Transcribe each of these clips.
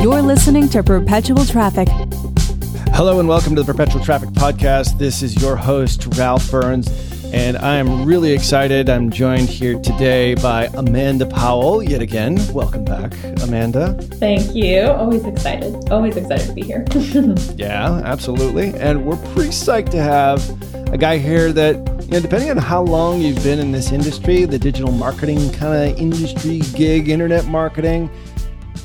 You're listening to Perpetual Traffic. Hello and welcome to the Perpetual Traffic Podcast. This is your host, Ralph Burns, and I am really excited. I'm joined here today by Amanda Powell yet again. Welcome back, Amanda. Thank you. Always excited. Always excited to be here. yeah, absolutely. And we're pretty psyched to have a guy here that, you know, depending on how long you've been in this industry, the digital marketing kind of industry gig, internet marketing,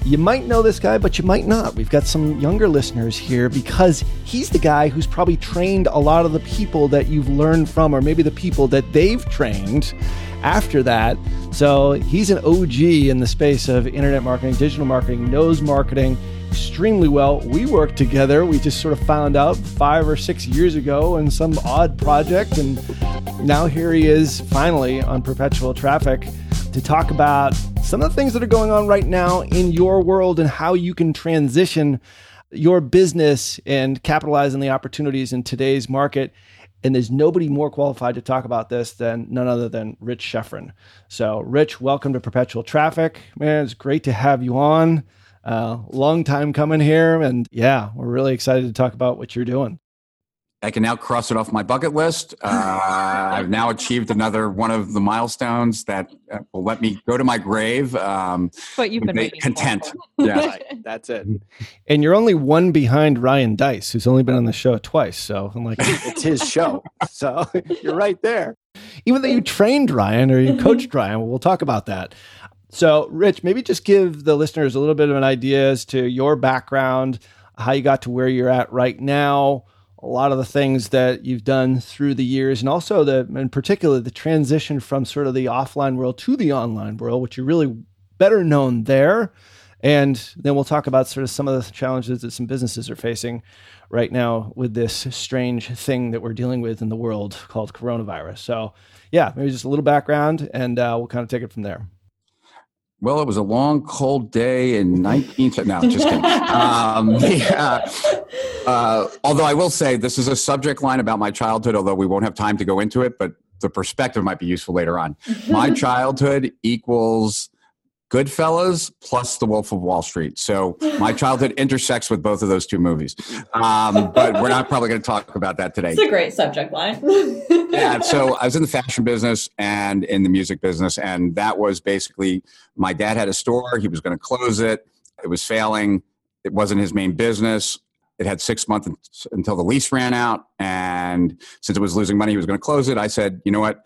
you might know this guy, but you might not. We've got some younger listeners here because he's the guy who's probably trained a lot of the people that you've learned from, or maybe the people that they've trained after that. So he's an OG in the space of internet marketing, digital marketing, knows marketing extremely well. We worked together. We just sort of found out five or six years ago in some odd project. And now here he is finally on perpetual traffic to talk about some of the things that are going on right now in your world and how you can transition your business and capitalize on the opportunities in today's market. And there's nobody more qualified to talk about this than none other than Rich Schefren. So, Rich, welcome to Perpetual Traffic. Man, it's great to have you on. Uh, long time coming here. And yeah, we're really excited to talk about what you're doing. I can now cross it off my bucket list. Uh, I've now achieved another one of the milestones that uh, will let me go to my grave. Um, but you've been content. yeah, that's it. And you're only one behind Ryan Deiss, who's only been on the show twice. So I'm like, it's his show. So you're right there. Even though you trained Ryan or you coached Ryan, we'll talk about that. So, Rich, maybe just give the listeners a little bit of an idea as to your background, how you got to where you're at right now a lot of the things that you've done through the years, and also the, in particular, the transition from sort of the offline world to the online world, which you're really better known there. And then we'll talk about sort of some of the challenges that some businesses are facing right now with this strange thing that we're dealing with in the world called coronavirus. So, yeah, maybe just a little background, and uh, we'll kind of take it from there. Well, it was a long, cold day in 19. no, just kidding. Um, yeah. Uh, although I will say this is a subject line about my childhood, although we won't have time to go into it, but the perspective might be useful later on. My childhood equals Goodfellas plus The Wolf of Wall Street. So my childhood intersects with both of those two movies. Um, but we're not probably going to talk about that today. It's a great subject line. yeah. So I was in the fashion business and in the music business. And that was basically my dad had a store. He was going to close it. It was failing. It wasn't his main business. It had six months until the lease ran out. And since it was losing money, he was going to close it. I said, you know what?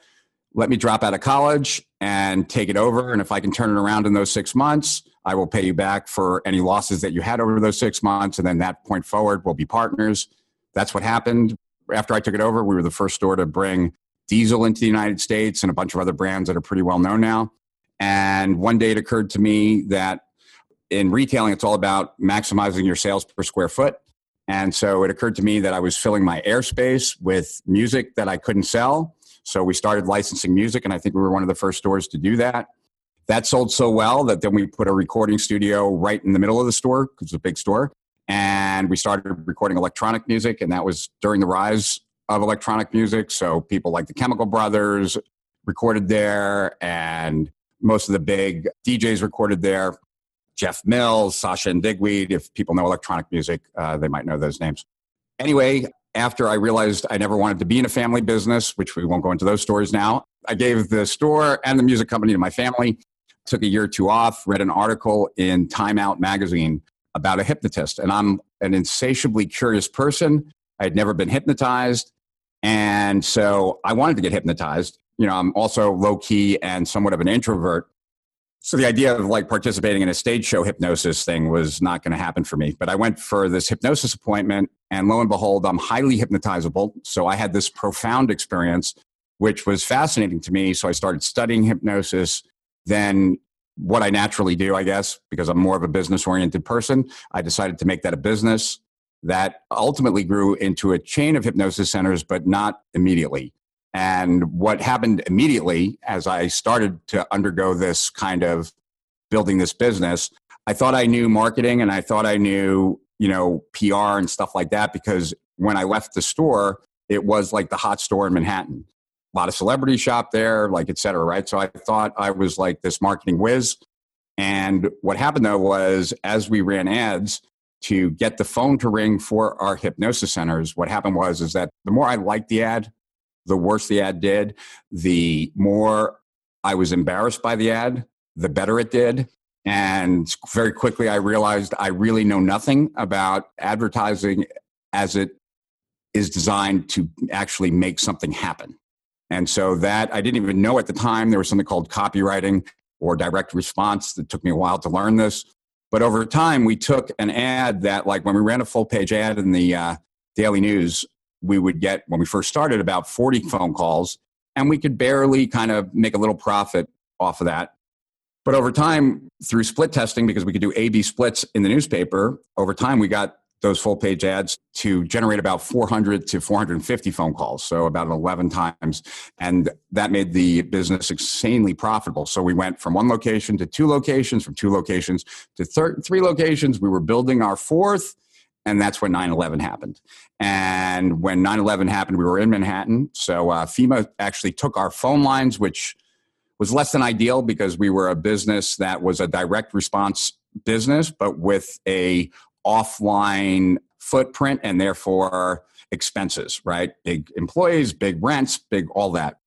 Let me drop out of college and take it over. And if I can turn it around in those six months, I will pay you back for any losses that you had over those six months. And then that point forward, we'll be partners. That's what happened. After I took it over, we were the first store to bring Diesel into the United States and a bunch of other brands that are pretty well known now. And one day it occurred to me that in retailing, it's all about maximizing your sales per square foot. And so it occurred to me that I was filling my airspace with music that I couldn't sell so we started licensing music, and I think we were one of the first stores to do that. That sold so well that then we put a recording studio right in the middle of the store because it's a big store. And we started recording electronic music, and that was during the rise of electronic music. So people like the Chemical Brothers recorded there, and most of the big DJs recorded there. Jeff Mills, Sasha and Digweed. If people know electronic music, uh, they might know those names. Anyway, after I realized I never wanted to be in a family business, which we won't go into those stories now, I gave the store and the music company to my family, took a year or two off, read an article in Time Out magazine about a hypnotist. And I'm an insatiably curious person. I had never been hypnotized. And so I wanted to get hypnotized. You know, I'm also low key and somewhat of an introvert. So the idea of like participating in a stage show hypnosis thing was not going to happen for me. But I went for this hypnosis appointment, and lo and behold, I'm highly hypnotizable. So I had this profound experience, which was fascinating to me. So I started studying hypnosis. Then what I naturally do, I guess, because I'm more of a business oriented person, I decided to make that a business that ultimately grew into a chain of hypnosis centers, but not immediately. And what happened immediately as I started to undergo this kind of building this business, I thought I knew marketing and I thought I knew, you know, PR and stuff like that because when I left the store, it was like the hot store in Manhattan. A lot of celebrities shop there, like et cetera, right? So I thought I was like this marketing whiz. And what happened though was as we ran ads to get the phone to ring for our hypnosis centers, what happened was is that the more I liked the ad, the worse the ad did, the more I was embarrassed by the ad, the better it did. And very quickly, I realized I really know nothing about advertising as it is designed to actually make something happen. And so that I didn't even know at the time there was something called copywriting or direct response that took me a while to learn this. But over time, we took an ad that, like when we ran a full page ad in the uh, Daily News, we would get when we first started about 40 hmm. phone calls and we could barely kind of make a little profit off of that. But over time through split testing because we could do a b splits in the newspaper over time we got those full page ads to generate about 400 to 450 phone calls so about 11 times and that made the business insanely profitable. So we went from one location to two locations from two locations to thir- three locations. We were building our fourth and that's when 9-11 happened and when 9-11 happened we were in manhattan. So uh, fema actually took our phone lines which was less than ideal because we were a business that was a direct response business but with a offline footprint and therefore expenses right? Big employees big rents big all that.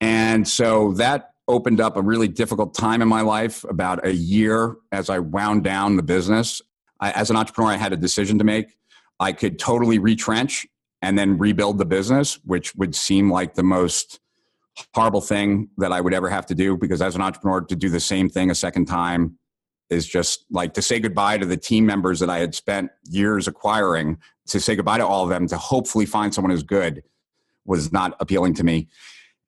And so that opened up a really difficult time in my life about a year as i wound down the business. I, as an entrepreneur, I had a decision to make. I could totally retrench and then rebuild the business, which would seem like the most horrible thing that I would ever have to do because as an entrepreneur, to do the same thing a second time is just like to say goodbye to the team members that I had spent years acquiring, to say goodbye to all of them, to hopefully find someone who's good was not appealing to me.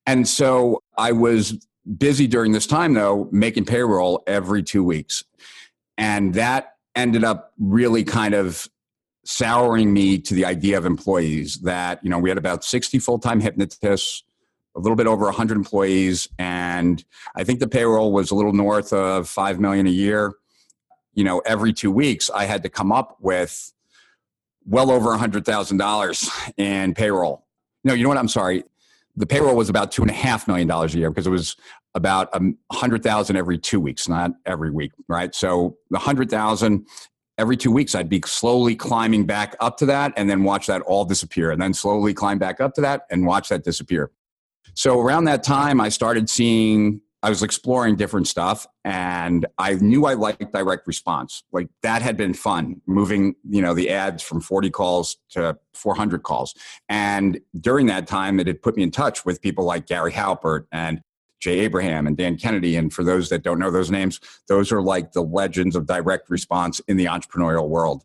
And so I was busy during this time, though, making payroll every two weeks. And that ended up really kind of souring me to the idea of employees that you know we had about 60 full-time hypnotists a little bit over 100 employees and i think the payroll was a little north of 5 million a year. You know every two weeks i had to come up with well over $100000 in payroll. No you know what? I'm sorry. The payroll was about two and a half million dollars a year because it was about a hundred thousand every two weeks, not every week, right? So the hundred thousand every two weeks, I'd be slowly climbing back up to that and then watch that all disappear, and then slowly climb back up to that and watch that disappear. So around that time, I started seeing. I was exploring different stuff and I knew I liked direct response. Like that had been fun, moving, you know, the ads from 40 calls to 400 calls. And during that time, it had put me in touch with people like Gary Halbert and Jay Abraham and Dan Kennedy. And for those that don't know those names, those are like the legends of direct response in the entrepreneurial world.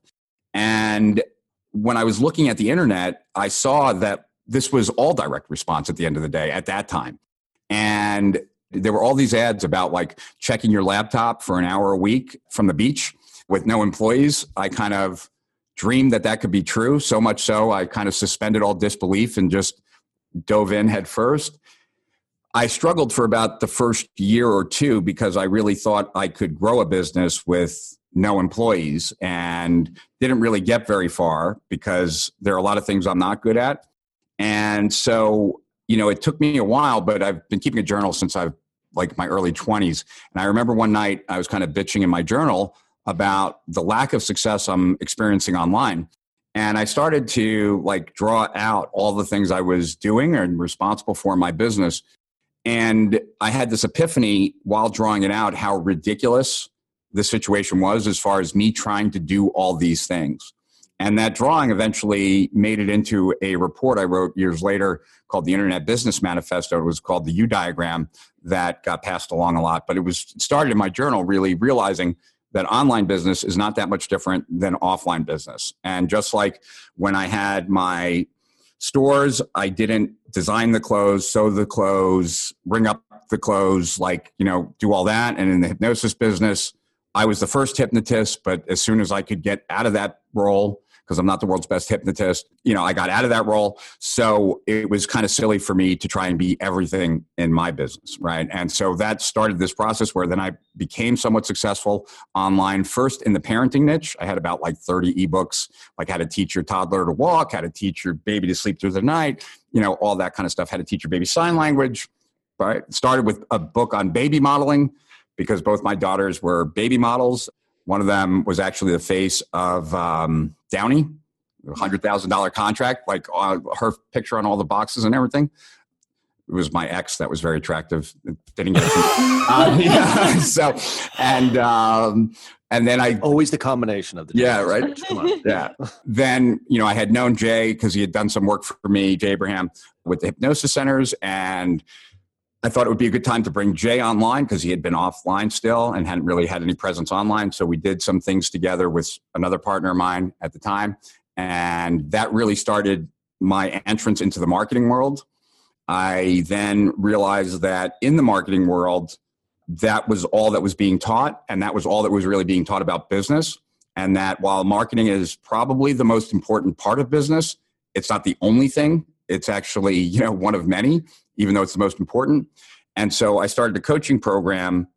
And when I was looking at the internet, I saw that this was all direct response at the end of the day at that time. And there were all these ads about like checking your laptop for an hour a week from the beach with no employees. I kind of dreamed that that could be true. So much so, I kind of suspended all disbelief and just dove in head first. I struggled for about the first year or two because I really thought I could grow a business with no employees and didn't really get very far because there are a lot of things I'm not good at. And so, you know, it took me a while, but I've been keeping a journal since I've like my early 20s. And I remember one night I was kind of bitching in my journal about the lack of success I'm experiencing online. And I started to like draw out all the things I was doing and responsible for in my business and I had this epiphany while drawing it out how ridiculous the situation was as far as me trying to do all these things. And that drawing eventually made it into a report I wrote years later called the Internet Business Manifesto. It was called the U diagram that got passed along a lot. But it was started in my journal really realizing that online business is not that much different than offline business. And just like when I had my stores, I didn't design the clothes, sew the clothes, bring up the clothes, like, you know, do all that. And in the hypnosis business, I was the first hypnotist, but as soon as I could get out of that role, because I'm not the world's best hypnotist. You know, I got out of that role. So it was kind of silly for me to try and be everything in my business, right? And so that started this process where then I became somewhat successful online, first in the parenting niche. I had about like 30 ebooks, like how to teach your toddler to walk, how to teach your baby to sleep through the night, you know, all that kind of stuff, how to teach your baby sign language. Right. Started with a book on baby modeling because both my daughters were baby models. One of them was actually the face of um, Downy, hundred thousand dollar contract, like uh, her picture on all the boxes and everything. It was my ex that was very attractive. Didn't get uh, yeah, so and um, and then I always the combination of the yeah right yeah. Then you know I had known Jay because he had done some work for me, Jay Abraham, with the hypnosis centers and I thought it would be a good time to bring Jay online because he had been offline still and hadn't really had any presence online. So we did some things together with another partner of mine at the time. And that really started my entrance into the marketing world. I then realized that in the marketing world, that was all that was being taught. And that was all that was really being taught about business. And that while marketing is probably the most important part of business, it's not the only thing. It's actually, you know, one of many even though it's the most important. And so I started a coaching program.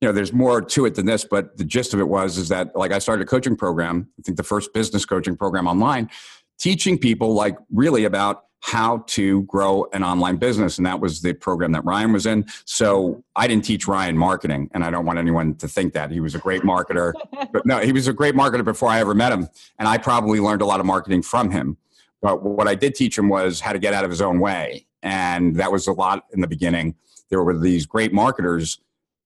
You know, there's more to it than this, but the gist of it was is that like I started a coaching program. I think the first business coaching program online, teaching people like really about how to grow an online business. And that was the program that Ryan was in. So I didn't teach Ryan marketing, and I don't want anyone to think that. He was a great marketer. but no, he was a great marketer before I ever met him. And I probably learned a lot of marketing from him. But what I did teach him was how to get out of his own way and that was a lot in the beginning. There were these great marketers.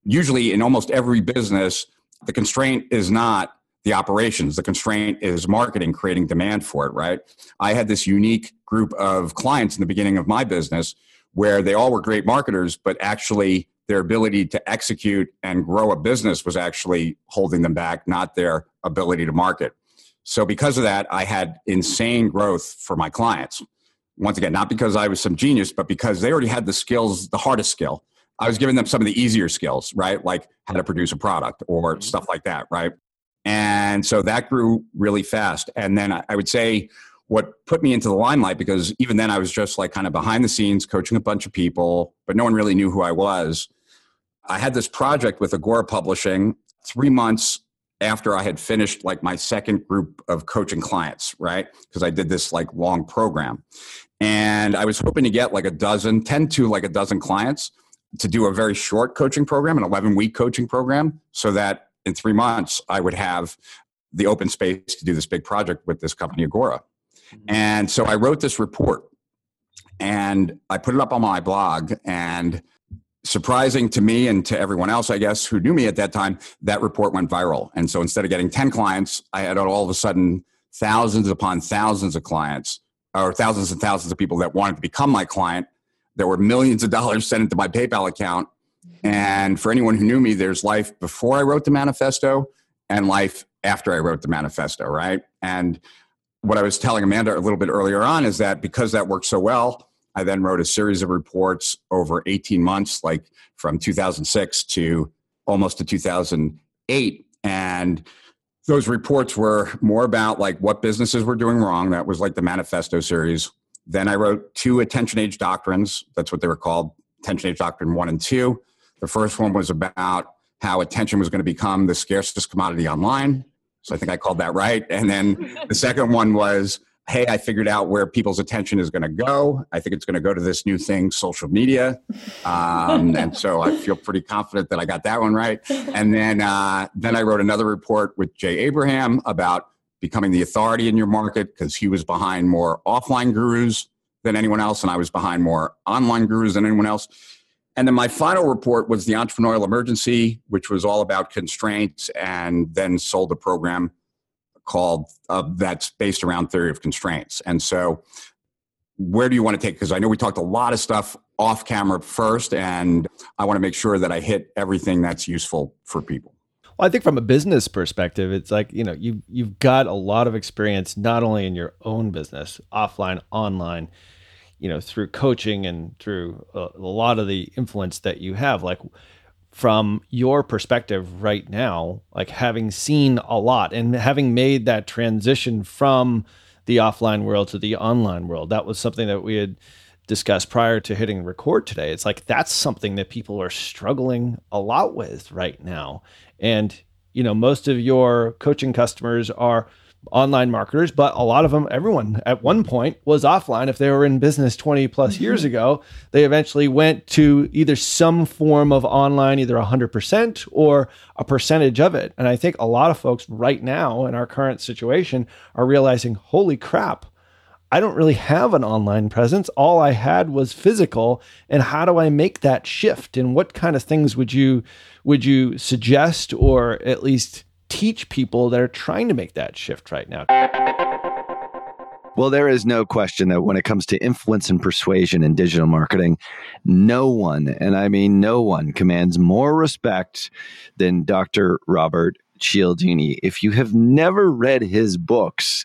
Usually, in almost every business, the constraint is not the operations. The constraint is marketing, creating demand for it, right? I had this unique group of clients in the beginning of my business where they all were great marketers, but actually their ability to execute and grow a business was actually holding them back, not their ability to market. So, because of that, I had insane growth for my clients once again, not because I was some genius, but because they already had the skills, the hardest skill. I was giving them some of the easier skills, right? Like how to produce a product or mm-hmm. stuff like that, right? And so that grew really fast. And then I would say what put me into the limelight, because even then I was just like kind of behind the scenes coaching a bunch of people, but no one really knew who I was. I had this project with Agora Publishing three months after I had finished like my second group of coaching clients, right? Because I did this like long program. And I was hoping to get like a dozen, 10 to like a dozen clients to do a very short coaching program, an 11 week coaching program, so that in three months I would have the open space to do this big project with this company, Agora. Mm-hmm. And so I wrote this report and I put it up on my blog. And surprising to me and to everyone else, I guess, who knew me at that time, that report went viral. And so instead of getting 10 clients, I had all of a sudden thousands upon thousands of clients or thousands and thousands of people that wanted to become my client. There were millions of dollars sent into my PayPal account. Mm-hmm. And for anyone who knew me, there's life before I wrote the manifesto and life after I wrote the manifesto, right? And what I was telling Amanda a little bit earlier on is that because that worked so well, I then wrote a series of reports over 18 months, like from 2006 to almost to 2008. And those reports were more about like what businesses were doing wrong. That was like the manifesto series. Then I wrote two attention age doctrines. That's what they were called attention age doctrine one and two. The first one was about how attention was going to become the scarcest commodity online. So I think I called that right. And then the second one was hey, I figured out where people's attention is going to go. I think it's going to go to this new thing, social media. Um, and so I feel pretty confident that I got that one right. And then, uh, then I wrote another report with Jay Abraham about becoming the authority in your market because he was behind more offline gurus than anyone else, and I was behind more online gurus than anyone else. And then my final report was the entrepreneurial emergency, which was all about constraints, and then sold the program called uh, that's based around theory of constraints. And so, where do you want to take? Because I know we talked a lot of stuff off camera first, and I want to make sure that I hit everything that's useful for people. Well, I think from a business perspective, it's like you know you you've got a lot of experience not only in your own business, offline, online, you know, through coaching and through a, a lot of the influence that you have. Like from your perspective right now, like having seen a lot and having made that transition from the offline world to the online world, that was something that we had discussed prior to hitting record today. It's like that's something that people are struggling a lot with right now. And, you know, most of your coaching customers are online marketers, but a lot of them, everyone at one point was offline. If they were in business 20 plus years mm-hmm. ago, they eventually went to either some form of online, either 100% or a percentage of it. And I think a lot of folks right now in our current situation are realizing, holy crap, I don't really have an online presence. All I had was physical. And how do I make that shift? And what kind of things would you would you suggest or at least teach people that are trying to make that shift right now? Well, there is no question that when it comes to influence and persuasion in digital marketing, no one, and I mean no one, commands more respect than Dr. Robert Cialdini. If you have never read his books,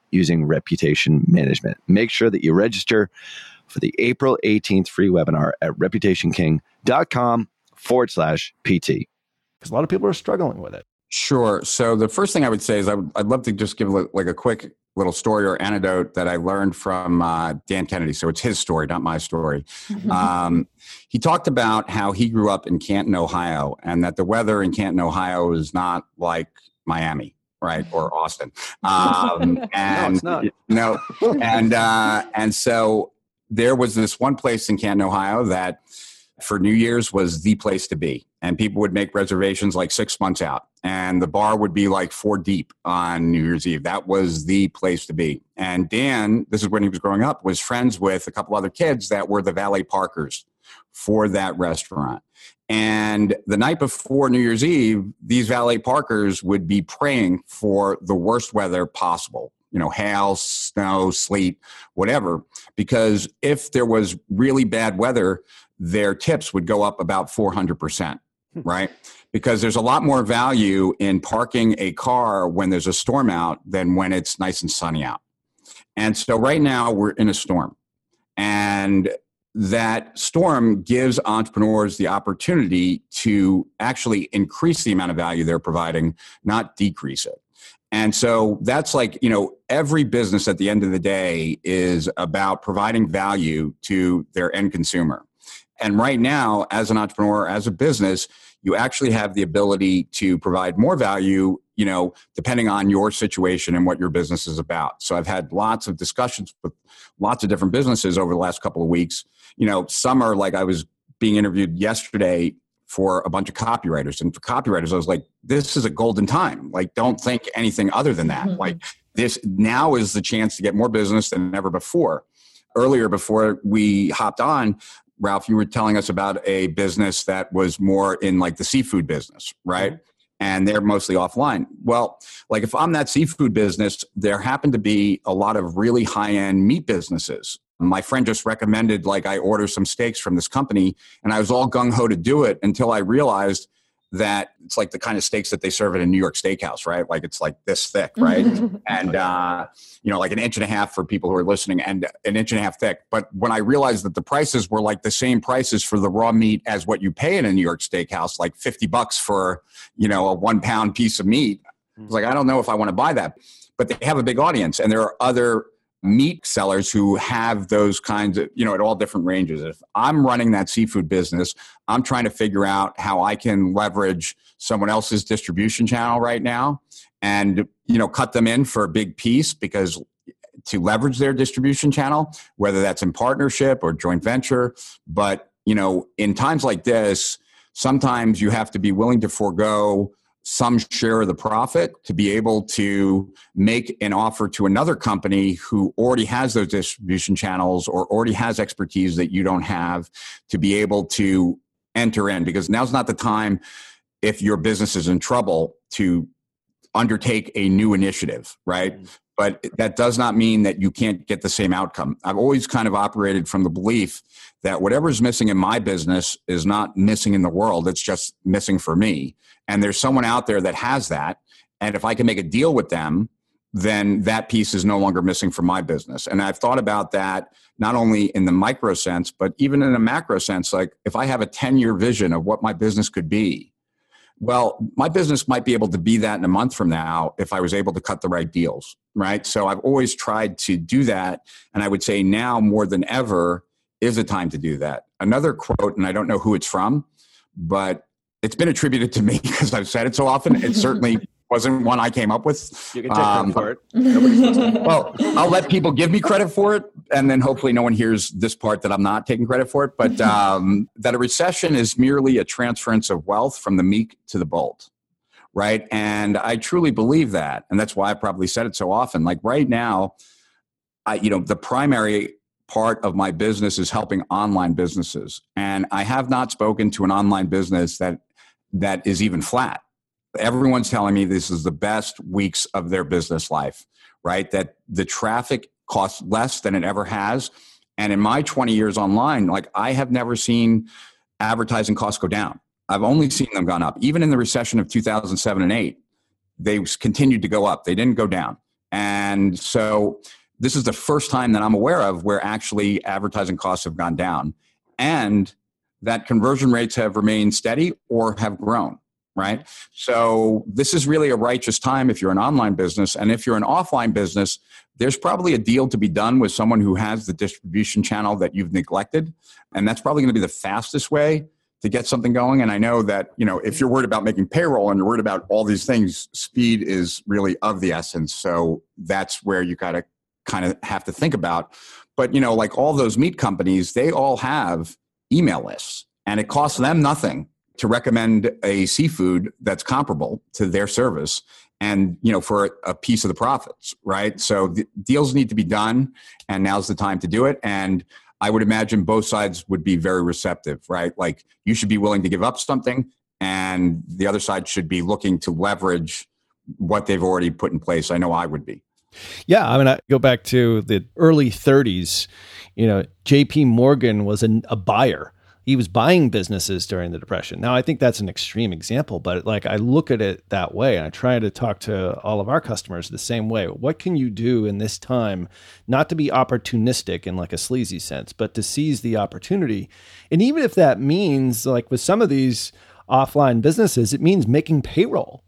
using reputation management. Make sure that you register for the April 18th free webinar at reputationking.com forward slash PT. Because a lot of people are struggling with it. Sure. So the first thing I would say is I would, I'd love to just give like a quick little story or anecdote that I learned from uh, Dan Kennedy. So it's his story, not my story. Mm-hmm. Um, he talked about how he grew up in Canton, Ohio, and that the weather in Canton, Ohio is not like Miami. Right or Austin, um, and no, no, and uh, and so there was this one place in Canton, Ohio, that for New Year's was the place to be. And people would make reservations like six months out. And the bar would be like four deep on New Year's Eve. That was the place to be. And Dan, this is when he was growing up, was friends with a couple other kids that were the valet parkers for that restaurant. And the night before New Year's Eve, these valet parkers would be praying for the worst weather possible you know, hail, snow, sleet, whatever. Because if there was really bad weather, their tips would go up about 400%, hmm. right? Because there's a lot more value in parking a car when there's a storm out than when it's nice and sunny out. And so right now we're in a storm. And that storm gives entrepreneurs the opportunity to actually increase the amount of value they're providing, not decrease it. And so that's like, you know, every business at the end of the day is about providing value to their end consumer. And right now, as an entrepreneur, as a business, you actually have the ability to provide more value, you know, depending on your situation and what your business is about. So I've had lots of discussions with lots of different businesses over the last couple of weeks. You know, some are like I was being interviewed yesterday for a bunch of copywriters. And for copywriters, I was like, this is a golden time. Like, don't think anything other than that. Mm-hmm. Like, this now is the chance to get more business than ever before. Earlier, before we hopped on, Ralph, you were telling us about a business that was more in like the seafood business, right? Mm-hmm. And they're mostly offline. Well, like if I'm that seafood business, there happen to be a lot of really high end meat businesses. My friend just recommended like I order some steaks from this company, and I was all gung ho to do it until I realized that it's like the kind of steaks that they serve at a New York steakhouse, right? Like it's like this thick, right? and, uh, you know, like an inch and a half for people who are listening and an inch and a half thick. But when I realized that the prices were like the same prices for the raw meat as what you pay in a New York steakhouse, like 50 bucks for, you know, a one pound piece of meat, I was like, I don't know if I want to buy that. But they have a big audience and there are other meat sellers who have those kinds of, you know, at all different ranges. If I'm running that seafood business, I'm trying to figure out how I can leverage someone else's distribution channel right now and, you know, cut them in for a big piece because to leverage their distribution channel, whether that's in partnership or joint venture. But, you know, in times like this, sometimes you have to be willing to forego some share of the profit to be able to make an offer to another company who already has those distribution channels or already has expertise that you don't have to be able to enter in. Because now's not the time if your business is in trouble to undertake a new initiative right? Mm-hmm. but that does not mean that you can't get the same outcome. I've always kind of operated from the belief that whatever's missing in my business is not missing in the world it's just missing for me. And there's someone out there that has that and if i can make a deal with them then that piece is no longer missing from my business. And i've thought about that not only in the micro sense but even in a macro sense like if i have a 10 year vision of what my business could be well my business might be able to be that in a month from now if i was able to cut the right deals right? So i've always tried to do that. And i would say now more than ever is a time to do that. Another quote and i don't know who it's from but it's been attributed to me because I've said it so often. It certainly wasn't one I came up with. You can take um, credit for it. well, I'll let people give me credit for it, and then hopefully no one hears this part that I'm not taking credit for it. But um, that a recession is merely a transference of wealth from the meek to the bold, right? And I truly believe that, and that's why I probably said it so often. Like right now, I, you know, the primary part of my business is helping online businesses, and I have not spoken to an online business that that is even flat. Everyone's telling me this is the best weeks of their business life, right? That the traffic costs less than it ever has. And in my 20 years online, like I have never seen advertising costs go down. I've only seen them gone up. Even in the recession of 2007 and 8, they continued to go up. They didn't go down. And so this is the first time that I'm aware of where actually advertising costs have gone down. And that conversion rates have remained steady or have grown right? Mm-hmm. So this is really a righteous time if you're an online business and if you're an offline business there's probably a deal to be done with someone who has the distribution channel that you've neglected and that's probably going to be the fastest way to get something going and i know that you know if mm-hmm. you're worried about making payroll and you're worried about all these things speed is really of the essence so that's where you got to kind of have to think about. But you know like all those meat companies they all have email lists, and it costs them nothing to recommend a seafood that's comparable to their service and you know for a piece of the profits right? So the deals need to be done and now's the time to do it. And i would imagine both sides would be very receptive right? Like you should be willing to give up something and the other side should be looking to leverage what they've already put in place. I know i would be. Yeah i mean i go back to the early 30s you know, JP Morgan was an, a buyer. He was buying businesses during the depression. Now, I think that's an extreme example, but like I look at it that way. And I try to talk to all of our customers the same way. What can you do in this time, not to be opportunistic in like a sleazy sense, but to seize the opportunity? And even if that means, like with some of these offline businesses, it means making payroll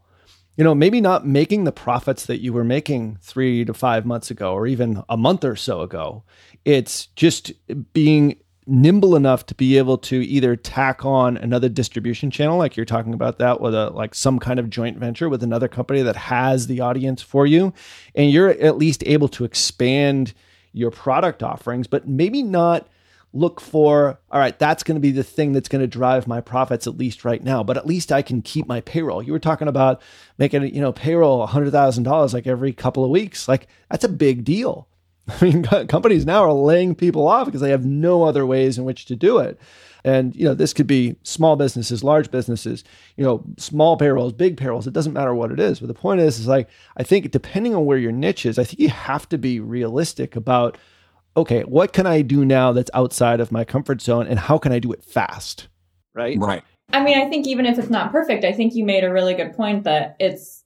you know, maybe not making the profits that you were making three to five months ago or even a month or so ago. It's just being nimble enough to be able to either tack on another distribution channel like you're talking about that with a like some kind of joint venture with another company that has the audience for you and you're at least able to expand your product offerings but maybe not look for all right that's going to be the thing that's going to drive my profits at least right now but at least i can keep my payroll. You were talking about making you know payroll $100000 like every couple of weeks. Like that's a big deal I mean, companies now are laying people off because they have no other ways in which to do it. And you know, this could be small businesses, large businesses, you know, small payrolls, big payrolls. It doesn't matter what it is. But the point is, is like I think depending on where your niche is, I think you have to be realistic about okay, what can I do now that's outside of my comfort zone, and how can I do it fast? Right. Right. I mean, I think even if it's not perfect, I think you made a really good point that it's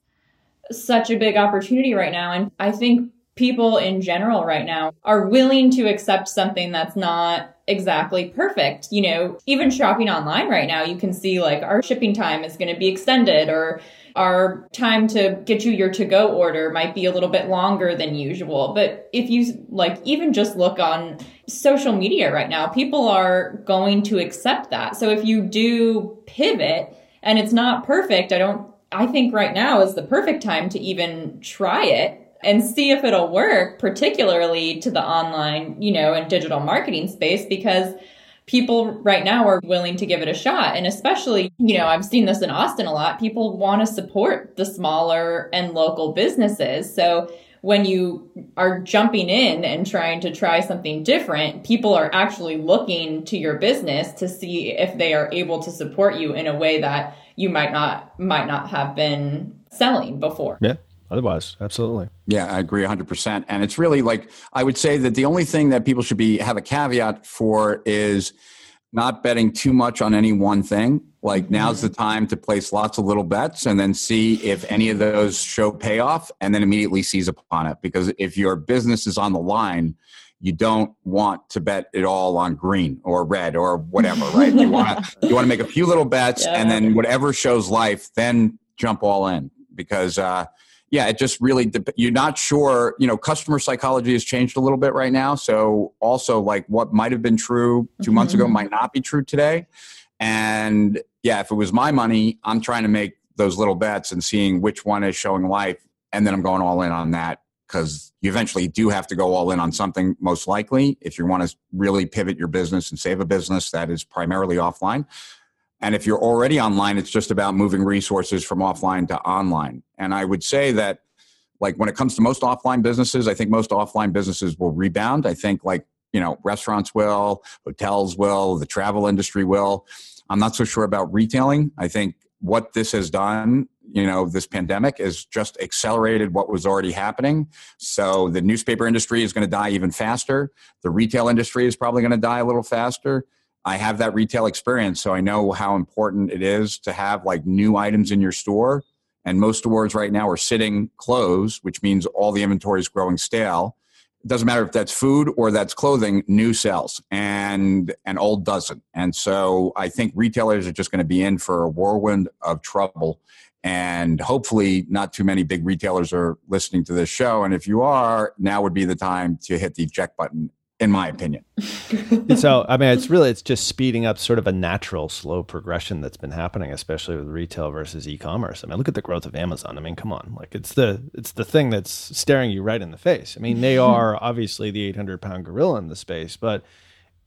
such a big opportunity right now, and I think people in general right now are willing to accept something that's not exactly perfect. You know, even shopping online right now, you can see like our shipping time is going to be extended or our time to get you your to go order might be a little bit longer than usual. But if you like even just look on social media right now, people are going to accept that. So if you do pivot and it's not perfect, I don't I think right now is the perfect time to even try it and see if it'll work, particularly to the online, you know, and digital marketing space, because people right now are willing to give it a shot. And especially, you know, I've seen this in Austin a lot. People want to support the smaller and local businesses. So when you are jumping in and trying to try something different, people are actually looking to your business to see if they are able to support you in a way that you might not might not have been selling before. Yeah otherwise absolutely. Yeah i agree 100% and it's really like i would say that the only thing that people should be have a caveat for is not betting too much on any one thing. Like mm-hmm. now's the time to place lots of little bets and then see if any of those show payoff and then immediately seize upon it. Because if your business is on the line you don't want to bet it all on green or red or whatever right? You want to you want to make a few little bets yeah. and then whatever shows life then jump all in. Because uh, yeah, it just really you're not sure. You know, customer psychology has changed a little bit right now. So also, like what might have been true 2 mm-hmm. months ago mm-hmm. might not be true today. And yeah, if it was my money, I'm trying to make those little bets and seeing which one is showing life, and then I'm going all in on that because you eventually do have to go all in on something most likely if you want to really pivot your business and save a business that is primarily offline and if you're already online, it's just about moving resources from offline to online. And I would say that, like, when it comes to most offline businesses, I think most offline businesses will rebound. I think, like, you know, restaurants will, hotels will, the travel industry will. I'm not so sure about retailing. I think what this has done, you know, this pandemic has just accelerated what was already happening. So the newspaper industry is going to die even faster. The retail industry is probably going to die a little faster I have that retail experience, so I know how important it is to have like new items in your store. And most stores right now are sitting closed, which means all the inventory is growing stale. It doesn't matter if that's food or that's clothing, new sells and and old doesn't. And so I think retailers are just going to be in for a whirlwind of trouble. And hopefully, not too many big retailers are listening to this show. And if you are, now would be the time to hit the eject button in my opinion. so, I mean, it's really it's just speeding up sort of a natural slow progression that's been happening, especially with retail versus e-commerce. I mean, look at the growth of Amazon. I mean, come on, like it's the it's the thing that's staring you right in the face. I mean, they are obviously the 800 pound gorilla in the space, but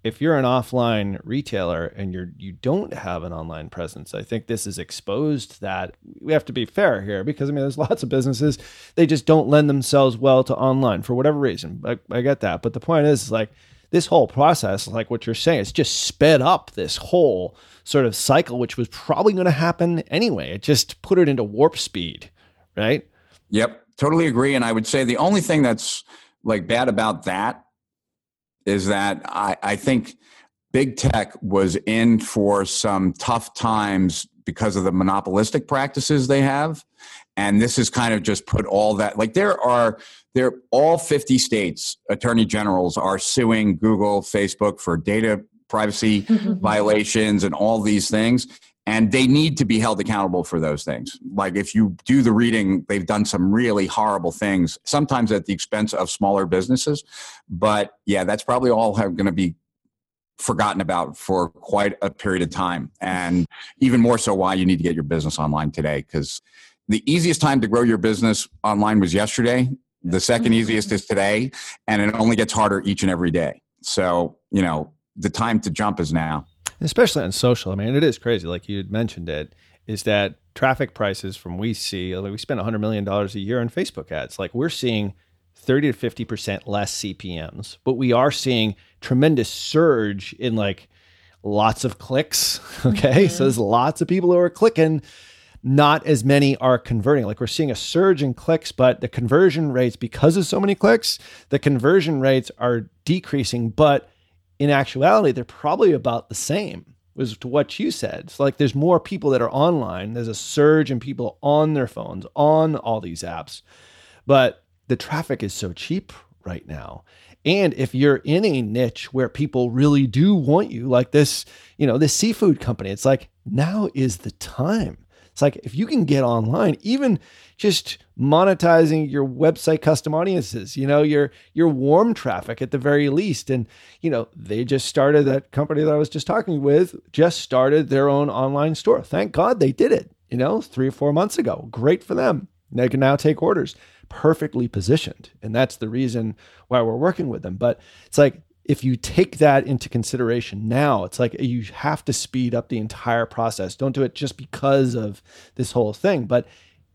if you're an offline retailer and you're you don't have an online presence, I think this has exposed that. We have to be fair here because I mean, there's lots of businesses they just don't lend themselves well to online for whatever reason. I, I get that, but the point is, is like this whole process, like what you're saying, it's just sped up this whole sort of cycle, which was probably going to happen anyway. It just put it into warp speed, right? Yep, totally agree. And I would say the only thing that's like bad about that is that I, I think big tech was in for some tough times because of the monopolistic practices they have. And this has kind of just put all that like there are there all 50 states attorney generals are suing google facebook for data privacy violations and all these things and they need to be held accountable for those things. Like if you do the reading they've done some really horrible things sometimes at the expense of smaller businesses. But yeah that's probably all going to be forgotten about for quite a period of time. And even more so why you need to get your business online today because the easiest time to grow your business online was yesterday. The second mm-hmm. easiest is today and it only gets harder each and every day. So you know the time to jump is now especially on social. I mean, it is crazy. Like you had mentioned it, is that traffic prices from we see, like we spend $100 million a year on Facebook ads. Like we're seeing 30 to 50% less CPMs, but we are seeing tremendous surge in like lots of clicks. Okay. Mm-hmm. So there's lots of people who are clicking. Not as many are converting. Like we're seeing a surge in clicks, but the conversion rates, because of so many clicks, the conversion rates are decreasing. But in actuality, they're probably about the same as to what you said. It's like there's more people that are online. There's a surge in people on their phones, on all these apps. But the traffic is so cheap right now. And if you're in a niche where people really do want you, like this, you know, this seafood company, it's like now is the time. It's like if you can get online, even just monetizing your website custom audiences, you know, your your warm traffic at the very least. And, you know, they just started that company that I was just talking with, just started their own online store. Thank God they did it, you know, three or four months ago. Great for them. They can now take orders perfectly positioned. And that's the reason why we're working with them. But it's like, if you take that into consideration now, it's like you have to speed up the entire process. Don't do it just because of this whole thing. But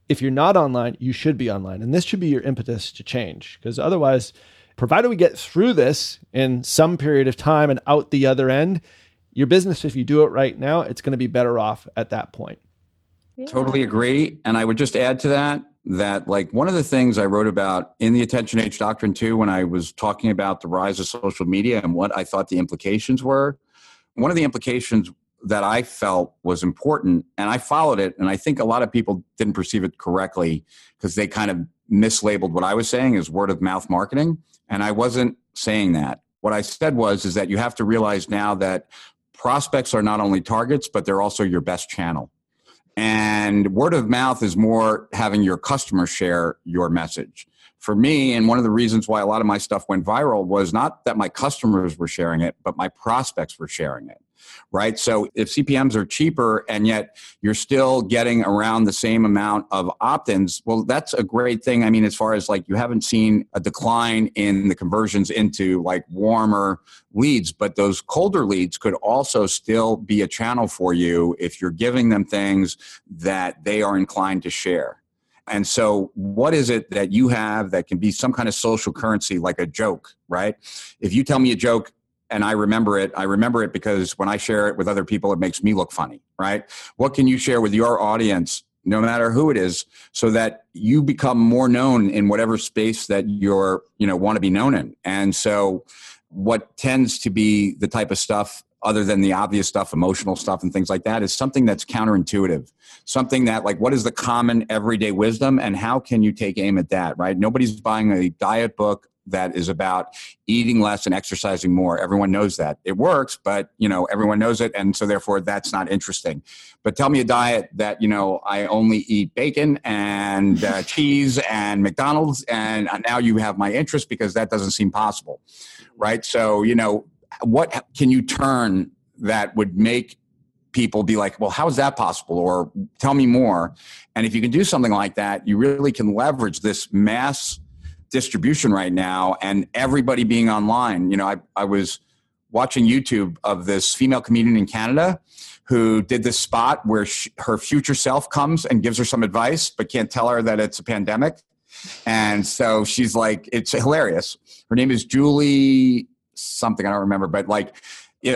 if you're not online, you should be online. And this should be your impetus to change. Because otherwise, provided we get through this in some period of time and out the other end, your business, if you do it right now, it's going to be better off at that point. Yeah. Totally agree. And I would just add to that that like one of the things I wrote about in the attention age doctrine too, when I was talking about the rise of social media and what I thought the implications were, one of the implications that I felt was important, and I followed it, and I think a lot of people didn't perceive it correctly because they kind of mislabeled what I was saying as word of mouth marketing, and I wasn't saying that. What I said was is that you have to realize now that prospects are not only targets, but they're also your best channel. And word of mouth is more having your customer share your message. For me, and one of the reasons why a lot of my stuff went viral was not that my customers were sharing it, but my prospects were sharing it right? So if CPMs are cheaper and yet you're still getting around the same amount of opt ins, well, that's a great thing. I mean, as far as like you haven't seen a decline in the conversions into like warmer leads, but those colder leads could also still be a channel for you if you're giving them things that they are inclined to share. And so, what is it that you have that can be some kind of social currency, like a joke, right? If you tell me a joke and I remember it. I remember it because when I share it with other people, it makes me look funny, right? What can you share with your audience, no matter who it is, so that you become more known in whatever space that you're, you know, want to be known in? And so, what tends to be the type of stuff other than the obvious stuff, emotional stuff and things like that, is something that's counterintuitive. Something that, like, what is the common everyday wisdom and how can you take aim at that, right? Nobody's buying a diet book that is about eating less and exercising more. Everyone knows that. It works, but you know, everyone knows it and so therefore that's not interesting. But tell me a diet that, you know, I only eat bacon and uh, cheese and McDonald's and now you have my interest because that doesn't seem possible. Right? So, you know, what can you turn that would make people be like, well, how is that possible? Or tell me more. And if you can do something like that, you really can leverage this mass distribution right now and everybody being online. You know, I, I was watching YouTube of this female comedian in Canada who did this spot where she, her future self comes and gives her some advice, but can't tell her that it's a pandemic. And so she's like, it's hilarious. Her name is Julie something, I don't remember, but like,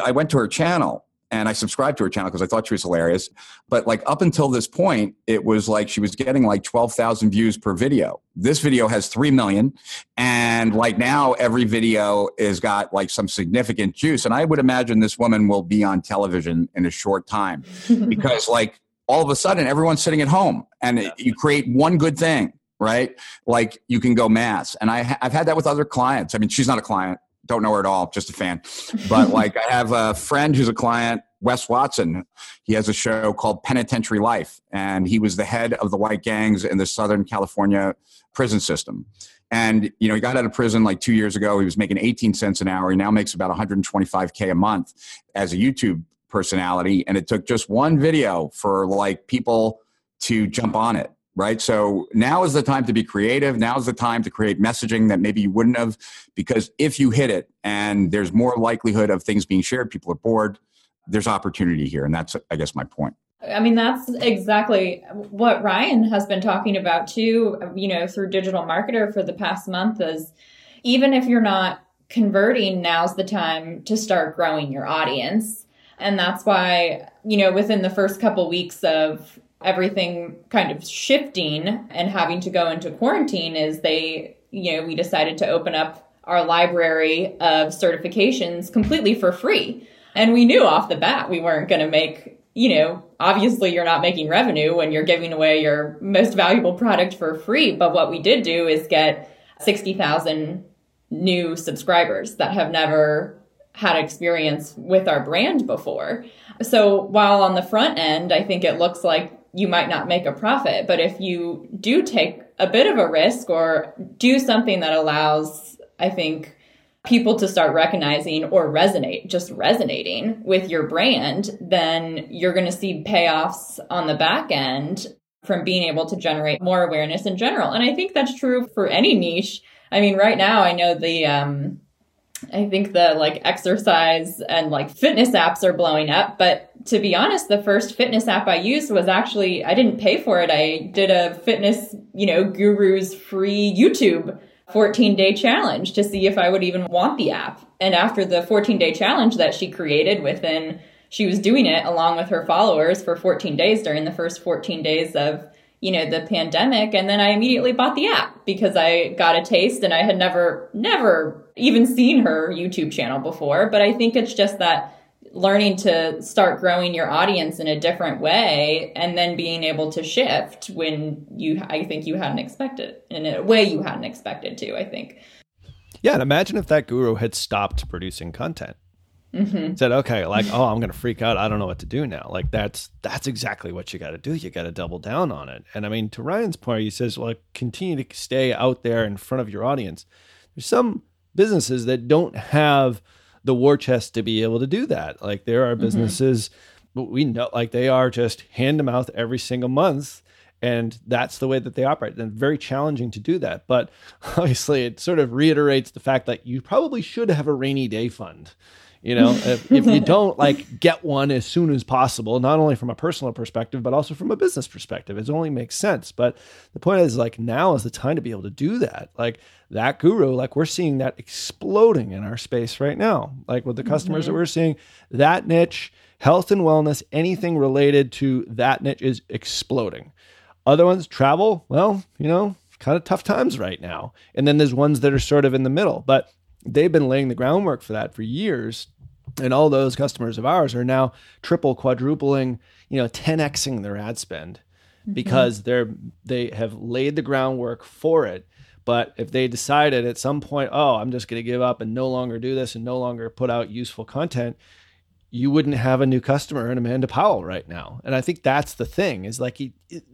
I went to her channel and I subscribed to her channel because I thought she was hilarious. But like up until this point, it was like she was getting like 12,000 views per video. This video has 3 million. And like now, every video is got like some significant juice. And I would imagine this woman will be on television in a short time because like all of a sudden everyone's sitting at home and you create one good thing right? Like you can go mass. And I, I've had that with other clients. I mean, she's not a client don't know her at all, just a fan. But like I have a friend who's a client, Wes Watson. He has a show called Penitentiary Life, and he was the head of the white gangs in the Southern California prison system. And you know, he got out of prison like two years ago. He was making 18 cents an hour. He now makes about 125k a month as a YouTube personality. And it took just one video for like people to jump on it right? So now is the time to be creative. Now is the time to create messaging that maybe you wouldn't have, because if you hit it and there's more likelihood of things being shared, people are bored, there's opportunity here. And that's, I guess, my point. I mean, that's exactly what Ryan has been talking about too, you know, through Digital Marketer for the past month is even if you're not converting, now's the time to start growing your audience. And that's why, you know, within the first couple weeks of everything kind of shifting and having to go into quarantine is they, you know, we decided to open up our library of certifications completely for free. And we knew off the bat we weren't going to make, you know, obviously you're not making revenue when you're giving away your most valuable product for free. But what we did do is get 60,000 new subscribers that have never had experience with our brand before. So while on the front end, I think it looks like you might not make a profit, but if you do take a bit of a risk or do something that allows, I think, people to start recognizing or resonate, just resonating with your brand, then you're going to see payoffs on the back end from being able to generate more awareness in general. And I think that's true for any niche. I mean, right now, I know the, um, I think the like exercise and like fitness apps are blowing up. But to be honest, the first fitness app I used was actually, I didn't pay for it. I did a fitness, you know, guru's free YouTube 14 day challenge to see if I would even want the app. And after the 14 day challenge that she created within, she was doing it along with her followers for 14 days during the first 14 days of you know the pandemic and then i immediately bought the app because i got a taste and i had never never even seen her youtube channel before. But i think it's just that learning to start growing your audience in a different way and then being able to shift when you i think you hadn't expected in a way you hadn't expected to i think. Yeah and imagine if that guru had stopped producing content Mm-hmm. Said, okay, like, oh, I'm gonna freak out. I don't know what to do now. Like that's that's exactly what you got to do. You got to double down on it. And I mean, to Ryan's point, he says, well, continue to stay out there in front of your audience. There's some businesses that don't have the war chest to be able to do that. Like there are mm-hmm. businesses, mm-hmm. we know, like they are just hand to mouth every single month and that's the way that they operate and very challenging to do that but obviously it sort of reiterates the fact that you probably should have a rainy day fund you know, if, if, you don't like get one as soon as possible, not only from a personal perspective, but also from a business perspective, it only makes sense. But the point is, like, now is the time to be able to do that. Like, that guru, like, we're seeing that exploding in our space right now. Like, with the customers mm-hmm. that we're seeing, that niche, health and wellness, anything related to that niche is exploding. Other ones, travel, well, you know, kind of tough times right now. And then there's ones that are sort of in the middle. But they've been laying the groundwork for that for years and all those customers of ours are now triple quadrupling you know 10xing their ad spend mm-hmm. because they're they have laid the groundwork for it. But if they decided at some point oh i'm just going to give up and no longer do this and no longer put out useful content you wouldn't have a new customer in amanda powell right now. And i think that's the thing is like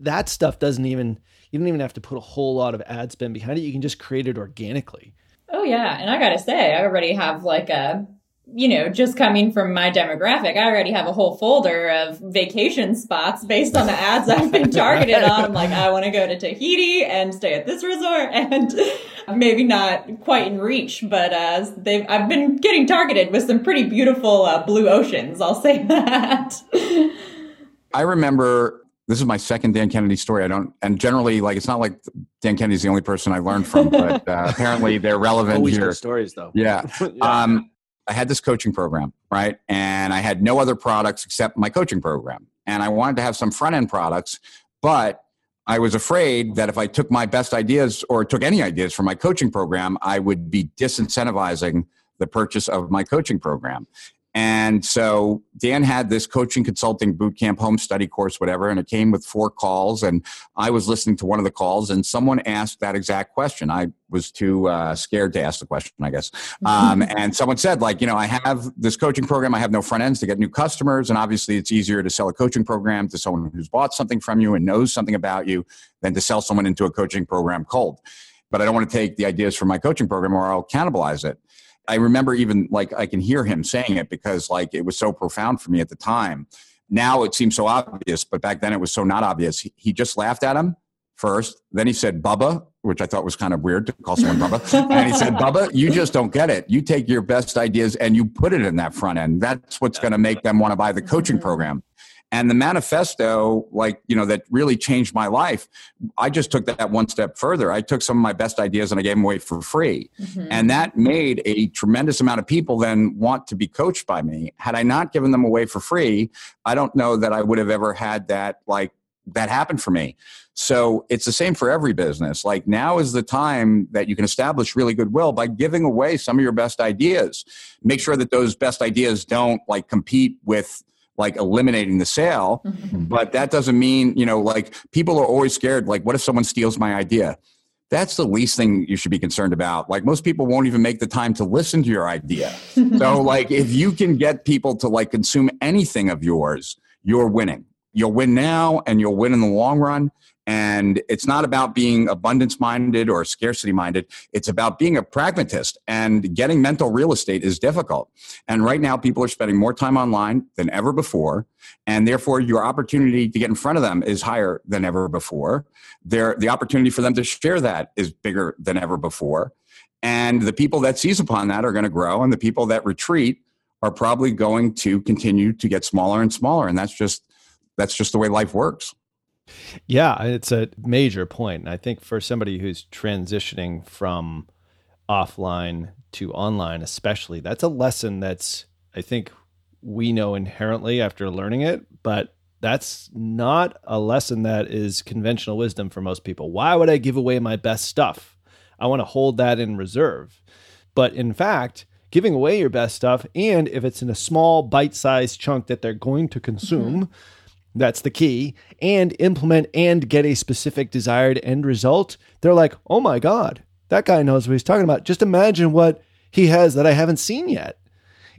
that stuff doesn't even you don't even have to put a whole lot of ad spend behind it. You can just create it organically Oh yeah, and I gotta say, I already have like a, you know, just coming from my demographic, I already have a whole folder of vacation spots based on the ads I've been targeted on. I'm like, I want to go to Tahiti and stay at this resort, and maybe not quite in reach, but uh, they've I've been getting targeted with some pretty beautiful uh, blue oceans. I'll say that. I remember this is my second Dan Kennedy story. I don't, and generally, like, it's not like Dan Kennedy's the only person I learned from, but uh, apparently they're relevant Always here. stories, though. Yeah. yeah. Um, I had this coaching program, right? And I had no other products except my coaching program. And I wanted to have some front end products, but I was afraid that if I took my best ideas or took any ideas from my coaching program, I would be disincentivizing the purchase of my coaching program. And so Dan had this coaching consulting boot camp home study course, whatever, and it came with four calls. And I was listening to one of the calls, and someone asked that exact question. I was too uh, scared to ask the question, I guess. Um, and someone said, like, you know, I have this coaching program, I have no front ends to get new customers. And obviously, it's easier to sell a coaching program to someone who's bought something from you and knows something about you than to sell someone into a coaching program cold. But I don't want to take the ideas from my coaching program or I'll cannibalize it. I remember even like I can hear him saying it because like it was so profound for me at the time. Now it seems so obvious, but back then it was so not obvious. He, he just laughed at him first. Then he said, Bubba, which I thought was kind of weird to call someone Bubba. and he said, Bubba, you just don't get it. You take your best ideas and you put it in that front end. That's what's going to make them want to buy the coaching program. And the manifesto, like, you know, that really changed my life, I just took that one step further. I took some of my best ideas and I gave them away for free. Mm-hmm. And that made a tremendous amount of people then want to be coached by me. Had I not given them away for free, I don't know that I would have ever had that, like, that happened for me. So it's the same for every business. Like now is the time that you can establish really goodwill by giving away some of your best ideas. Make sure that those best ideas don't like compete with like eliminating the sale. Mm-hmm. But that doesn't mean, you know, like people are always scared. Like, what if someone steals my idea? That's the least thing you should be concerned about. Like most people won't even make the time to listen to your idea. so like if you can get people to like consume anything of yours, you're winning you'll win now and you'll win in the long run. And it's not about being abundance minded or scarcity minded. It's about being a pragmatist and getting mental real estate is difficult. And right now, people are spending more time online than ever before. And therefore, your opportunity to get in front of them is higher than ever before. Their, the opportunity for them to share that is bigger than ever before. And the people that seize upon that are going to grow. And the people that retreat are probably going to continue to get smaller and smaller. And that's just that's just the way life works. Yeah, it's a major point. I think for somebody who's transitioning from offline to online, especially, that's a lesson that's, I think, we know inherently after learning it, but that's not a lesson that is conventional wisdom for most people. Why would I give away my best stuff? I want to hold that in reserve. But in fact, giving away your best stuff, and if it's in a small bite sized chunk that they're going to consume, mm-hmm that's the key, and implement and get a specific desired end result, they're like, oh my God, that guy knows what he's talking about. Just imagine what he has that I haven't seen yet.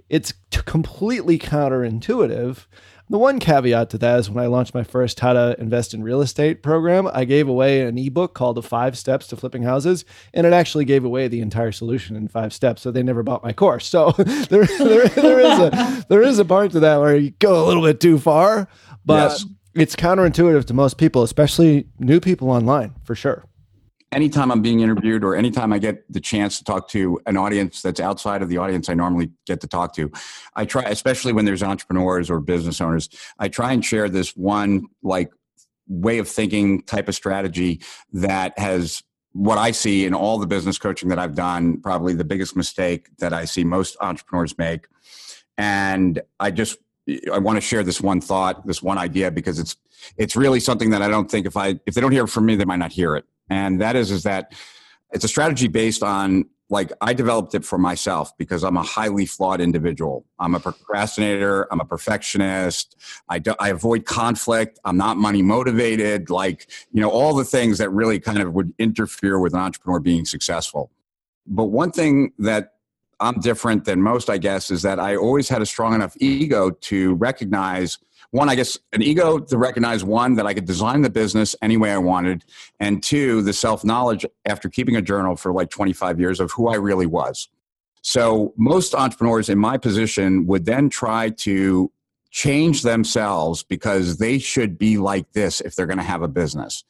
It's t- completely counterintuitive. The one caveat to that is when I launched my first How to Invest in Real Estate program, I gave away an ebook called The Five Steps to Flipping Houses, and it actually gave away the entire solution in five steps. So they never bought my course. So there, there, there, is a, there is a part to that where you go a little bit too far, but yes. it's counterintuitive to most people, especially new people online, for sure. Anytime I'm being interviewed or anytime I get the chance to talk to an audience that's outside of the audience I normally get to talk to, I try, especially when there's entrepreneurs or business owners, I try and share this one like way of thinking type of strategy that has what I see in all the business coaching that I've done, probably the biggest mistake that I see most entrepreneurs make. And I just I want to share this one thought, this one idea, because it's it's really something that I don't think if I if they don't hear it from me, they might not hear it. And that is is that it's a strategy based on like I developed it for myself because I'm a highly flawed individual. I'm a procrastinator. I'm a perfectionist. I, do, I avoid conflict. I'm not money motivated. Like, you know, all the things that really kind of would interfere with an entrepreneur being successful. But one thing that I'm different than most, I guess, is that I always had a strong enough ego to recognize one, I guess, an ego to recognize one, that I could design the business any way I wanted, and two, the self knowledge after keeping a journal for like 25 years of who I really was. So, most entrepreneurs in my position would then try to change themselves because they should be like this if they're going to have a business.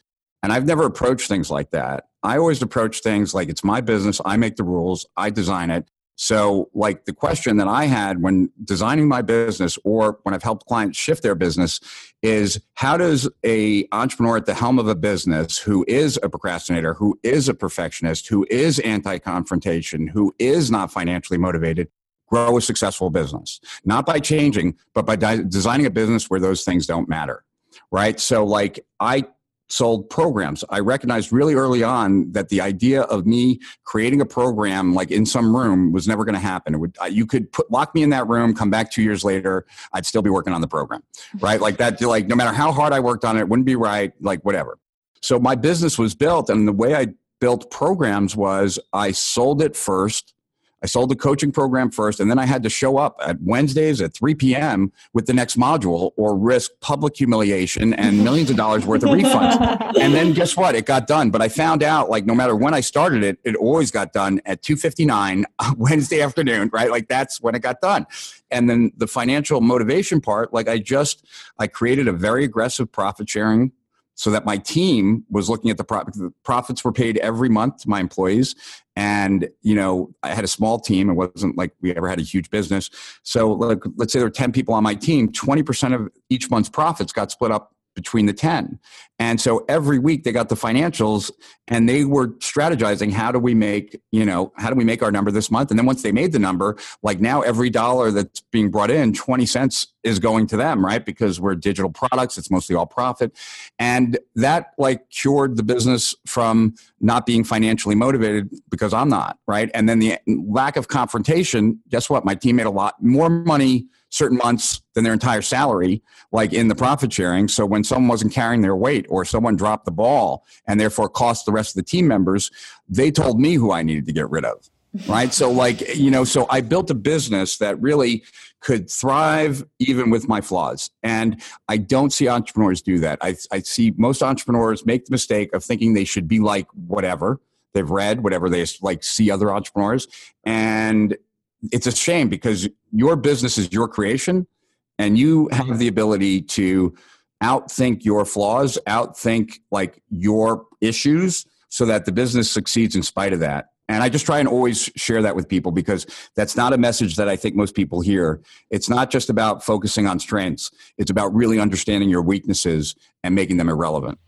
And I've never approached things like that. I always approach things like it's my business, I make the rules, I design it, so, like the question that I had when designing my business or when I've helped clients shift their business is how does a entrepreneur at the helm of a business who is a procrastinator, who is a perfectionist, who is anti-confrontation, who is not financially motivated, grow a successful business? Not by changing, but by di- designing a business where those things don't matter. Right? So like I sold programs. I recognized really early on that the idea of me creating a program like in some room was never going to happen. It would you could put lock me in that room, come back 2 years later, I'd still be working on the program. Mm-hmm. Right? Like that like no matter how hard I worked on it, it wouldn't be right, like whatever. So my business was built and the way I built programs was I sold it first I sold the coaching program first, and then I had to show up at Wednesdays at 3 p.m. with the next module or risk public humiliation and millions of dollars worth of refunds. and then guess what? It got done. But I found out like no matter when I started it, it always got done at 2:59 Wednesday afternoon, right? Like that's when it got done. And then the financial motivation part, like I just I created a very aggressive profit sharing so that my team was looking at the, pro- the profits were paid every month to my employees. And you know i had a small team. It wasn't like we ever had a huge business. So like, let's say there were 10 people on my team 20% of each month's profits got split up between the 10. And so every week they got the financials and they were strategizing how do we make, you know, how do we make our number this month? And then once they made the number, like now every dollar that's being brought in, 20 cents is going to them, right? Because we're digital products, it's mostly all profit. And that like cured the business from not being financially motivated because I'm not, right? And then the lack of confrontation, guess what? My team made a lot more money certain months than their entire salary, like in the profit sharing. So when someone wasn't carrying their weight or someone dropped the ball and therefore cost the rest of the team members, they told me who I needed to get rid of. Right. so, like, you know, so I built a business that really could thrive even with my flaws. And I don't see entrepreneurs do that. I, I see most entrepreneurs make the mistake of thinking they should be like whatever they've read, whatever they like see other entrepreneurs. And it's a shame because your business is your creation and you have the ability to outthink your flaws, outthink like your issues so that the business succeeds in spite of that. And I just try and always share that with people because that's not a message that I think most people hear. It's not just about focusing on strengths, it's about really understanding your weaknesses and making them irrelevant.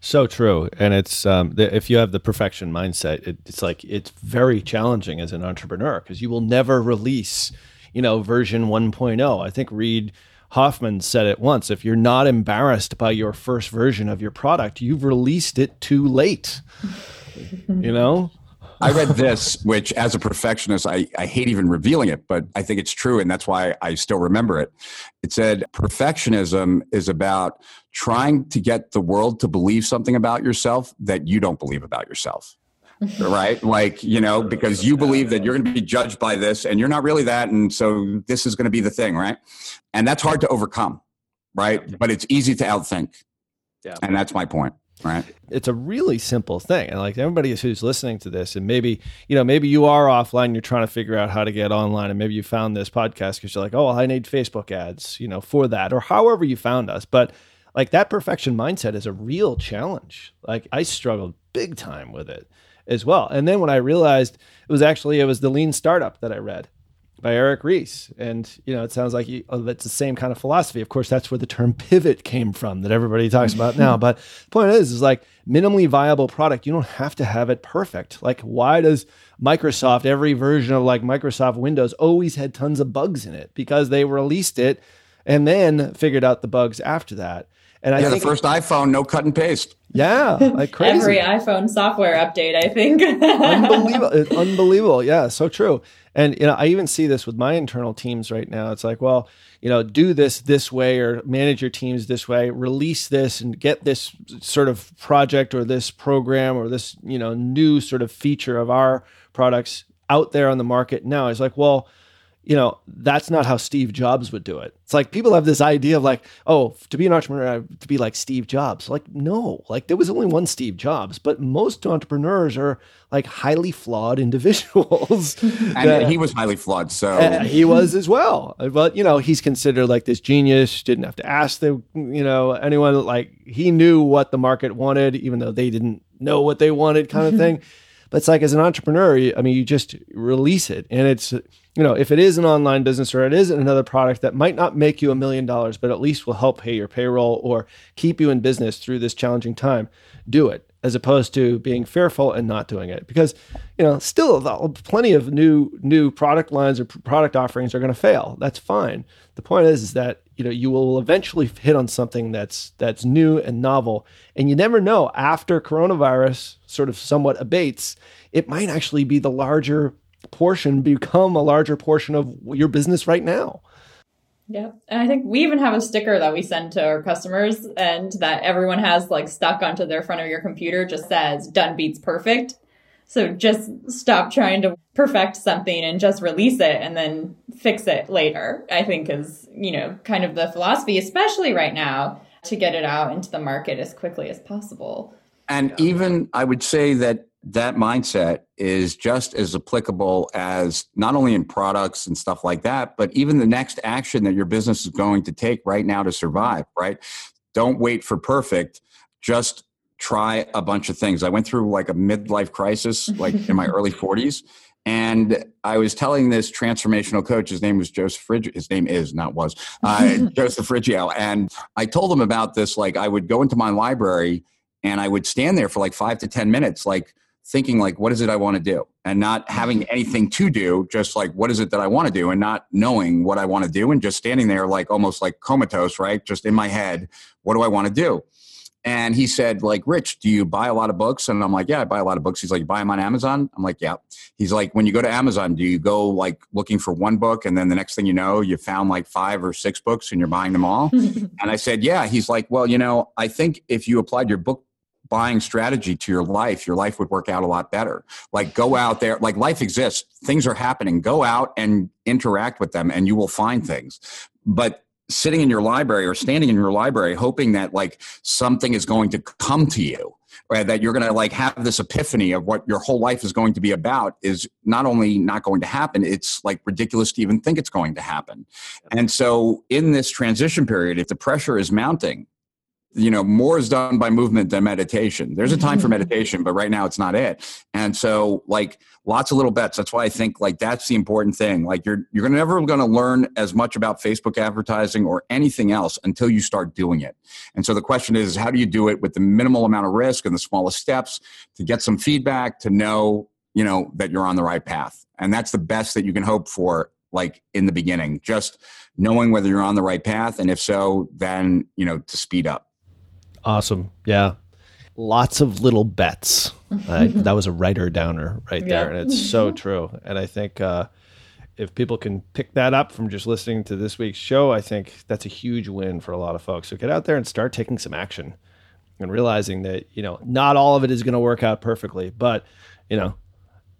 So true, and it's um, the, if you have the perfection mindset, it, it's like it's very challenging as an entrepreneur because you will never release, you know, version 1.0. I think Reid Hoffman said it once: if you're not embarrassed by your first version of your product, you've released it too late. you know, I read this, which as a perfectionist, I, I hate even revealing it, but I think it's true. And that's why I still remember it. It said, perfectionism is about trying to get the world to believe something about yourself that you don't believe about yourself. Right? Like, you know, because you believe that you're going to be judged by this and you're not really that. And so this is going to be the thing, right? And that's hard to overcome, right? But it's easy to outthink. Yeah. And that's my point. Right. It's a really simple thing. And like everybody who's listening to this, and maybe, you know, maybe you are offline, you're trying to figure out how to get online, and maybe you found this podcast because you're like, oh, well, I need Facebook ads, you know, for that, or however you found us. But like that perfection mindset is a real challenge. Like I struggled big time with it as well. And then when I realized it was actually it was the lean startup that I read by Eric Ries. And, you know, it sounds like you, oh, that's the same kind of philosophy. Of course, that's where the term pivot came from that everybody talks about now. But the point is, is like minimally viable product, you don't have to have it perfect. Like, why does Microsoft, every version of like Microsoft Windows always had tons of bugs in it? Because they released it and then figured out the bugs after that. And I yeah, the first iPhone, no cut and paste. Yeah, like crazy. Every iPhone software update, I think. unbelievable, unbelievable. Yeah, so true. And you know, I even see this with my internal teams right now. It's like, well, you know, do this this way or manage your teams this way, release this and get this sort of project or this program or this, you know, new sort of feature of our products out there on the market now. It's like, well, you know, that's not how Steve Jobs would do it. It's like people have this idea of like, oh, to be an entrepreneur, I have to be like Steve Jobs. Like, no, like there was only one Steve Jobs, but most entrepreneurs are like highly flawed individuals. and that, he was highly flawed, so he was as well. But you know, he's considered like this genius. Didn't have to ask the you know anyone. Like he knew what the market wanted, even though they didn't know what they wanted, kind of thing. But it's like as an entrepreneur, I mean, you just release it, and it's you know, if it is an online business or it is another product that might not make you a million dollars, but at least will help pay your payroll or keep you in business through this challenging time, do it as opposed to being fearful and not doing it. Because you know still plenty of new new product lines or product offerings are going to fail. That's fine. The point is is that you know you will eventually hit on something that's that's new and novel. And you never know after coronavirus sort of somewhat abates it might actually be the larger portion become a larger portion of your business right now. Yeah. And I think we even have a sticker that we send to our customers and that everyone has like stuck onto their front of your computer just says done beats perfect. So just stop trying to perfect something and just release it and then fix it later. I think is, you know, kind of the philosophy, especially right now, to get it out into the market as quickly as possible. And even I would say that that mindset is just as applicable as not only in products and stuff like that, but even the next action that your business is going to take right now to survive, right? Don't wait for perfect. just try a bunch of things. I went through like a midlife crisis, like in my early 40s. And I was telling this transformational coach, his name was Joseph Friggio. His name is, not was, uh, Joseph Friggio. And I told him about this. Like, I would go into my library and I would stand there for like five to 10 minutes, like thinking, like, what is it I want to do? And not mm-hmm. having anything to do, just like, what is it that I want to do? And not knowing what I want to do and just standing there, like almost like comatose, right? Just in my head, what do I want to do? And he said, like, Rich, do you buy a lot of books? And I'm like, yeah, I buy a lot of books. He's like, you buy them on Amazon? I'm like, yeah. He's like, when you go to Amazon, do you go like looking for one book and then the next thing you know, you found like five or six books and you're buying them all? and I said, yeah. He's like, well, you know, I think if you applied your book buying strategy to your life, your life would work out a lot better. Like go out there, like life exists, things are happening. Go out and interact with them and you will find things. But sitting in your library or standing in your library hoping that like something is going to come to you or that you're going to like have this epiphany of what your whole life is going to be about is not only not going to happen it's like ridiculous to even think it's going to happen and so in this transition period if the pressure is mounting you know more is done by movement than meditation. There's a time for mm-hmm. meditation but right now it's not it. And so like lots of little bets. That's why i think like that's the important thing. Like you're you're never going to learn as much about facebook advertising or anything else until you start doing it. And so the question is how do you do it with the minimal amount of risk and the smallest steps to get some feedback to know you know that you're on the right path? And that's the best that you can hope for like in the beginning just knowing whether you're on the right path and if so then you know to speed up Awesome. Yeah. Lots of little bets. That was a writer downer right there. Yeah. And it's so true. And I think uh, if people can pick that up from just listening to this week's show, I think that's a huge win for a lot of folks. So get out there and start taking some action and realizing that, you know, not all of it is going to work out perfectly, but, you know,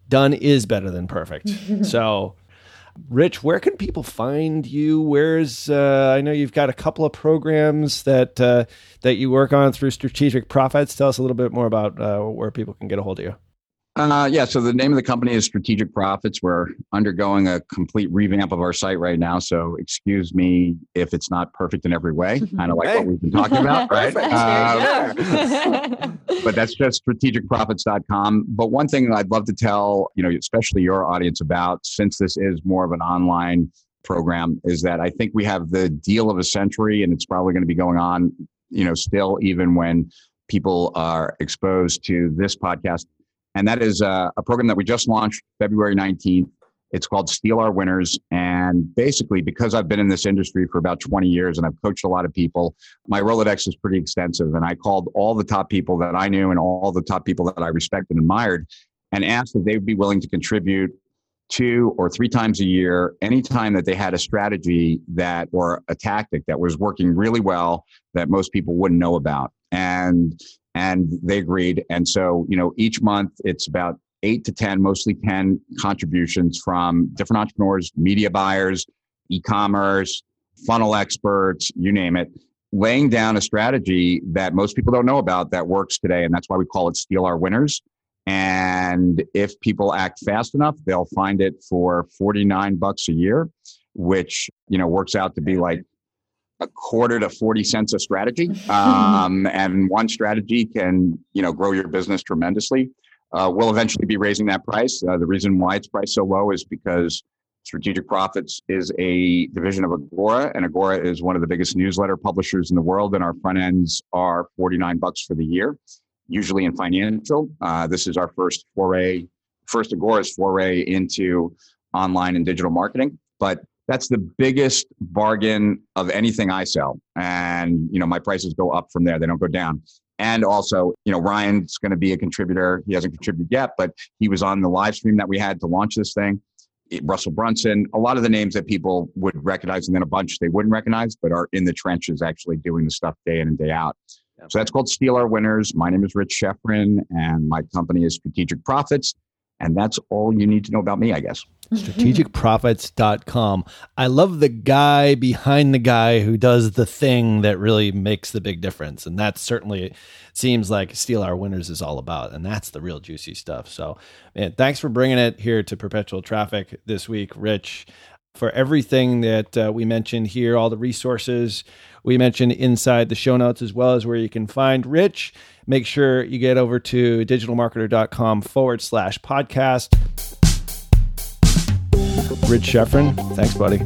done is better than perfect. so Rich, where can people find you? Where's uh, I know you've got a couple of programs that uh, that you work on through Strategic Profits. Tell us a little bit more about uh, where people can get a hold of you. Uh, yeah, so the name of the company is Strategic Profits. We're undergoing a complete revamp of our site right now. So excuse me if it's not perfect in every way, kind of like hey. what we've been talking about, right? Um, but that's just strategicprofits.com. But one thing I'd love to tell, you know, especially your audience about, since this is more of an online program, is that I think we have the deal of a century and it's probably going to be going on, you know, still even when people are exposed to this podcast and that is a, a program that we just launched February 19th. It's called Steal Our Winners. And basically, because I've been in this industry for about 20 years and I've coached a lot of people, my Rolodex is pretty extensive. And I called all the top people that I knew and all the top people that I respected and admired and asked if they would be willing to contribute two or three times a year, anytime that they had a strategy that or a tactic that was working really well that most people wouldn't know about. And and they agreed. And so, you know, each month it's about eight to 10, mostly 10 contributions from different entrepreneurs, media buyers, e commerce, funnel experts, you name it, laying down a strategy that most people don't know about that works today. And that's why we call it Steal Our Winners. And if people act fast enough, they'll find it for 49 bucks a year, which, you know, works out to be like a quarter to 40 cents a strategy. Um, and one strategy can, you know, grow your business tremendously. Uh, we'll eventually be raising that price. Uh, the reason why it's priced so low is because Strategic Profits is a division of Agora, and Agora is one of the biggest newsletter publishers in the world. And our front ends are 49 bucks for the year, usually in financial. Uh, this is our first foray, first Agora's foray into online and digital marketing. But that's the biggest bargain of anything I sell. And, you know, my prices go up from there. They don't go down. And also, you know, Ryan's going to be a contributor. He hasn't contributed yet, but he was on the live stream that we had to launch this thing. Russell Brunson, a lot of the names that people would recognize, and then a bunch they wouldn't recognize, but are in the trenches actually doing the stuff day in and day out. So that's called Steal Our Winners. My name is Rich Schefren, and my company is Strategic Profits. And that's all you need to know about me, I guess. Strategicprofits.com. I love the guy behind the guy who does the thing that really makes the big difference. And that certainly seems like Steal Our Winners is all about. And that's the real juicy stuff. So, man, thanks for bringing it here to Perpetual Traffic this week, Rich. For everything that uh, we mentioned here, all the resources we mentioned inside the show notes, as well as where you can find Rich. Make sure you get over to digitalmarketer.com forward slash podcast. Rich Schefren, thanks, buddy.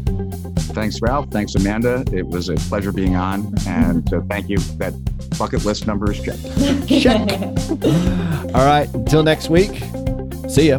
Thanks, Ralph. Thanks, Amanda. It was a pleasure being on. And uh, thank you. That bucket list number is checked. Check. All right. Until next week, see ya.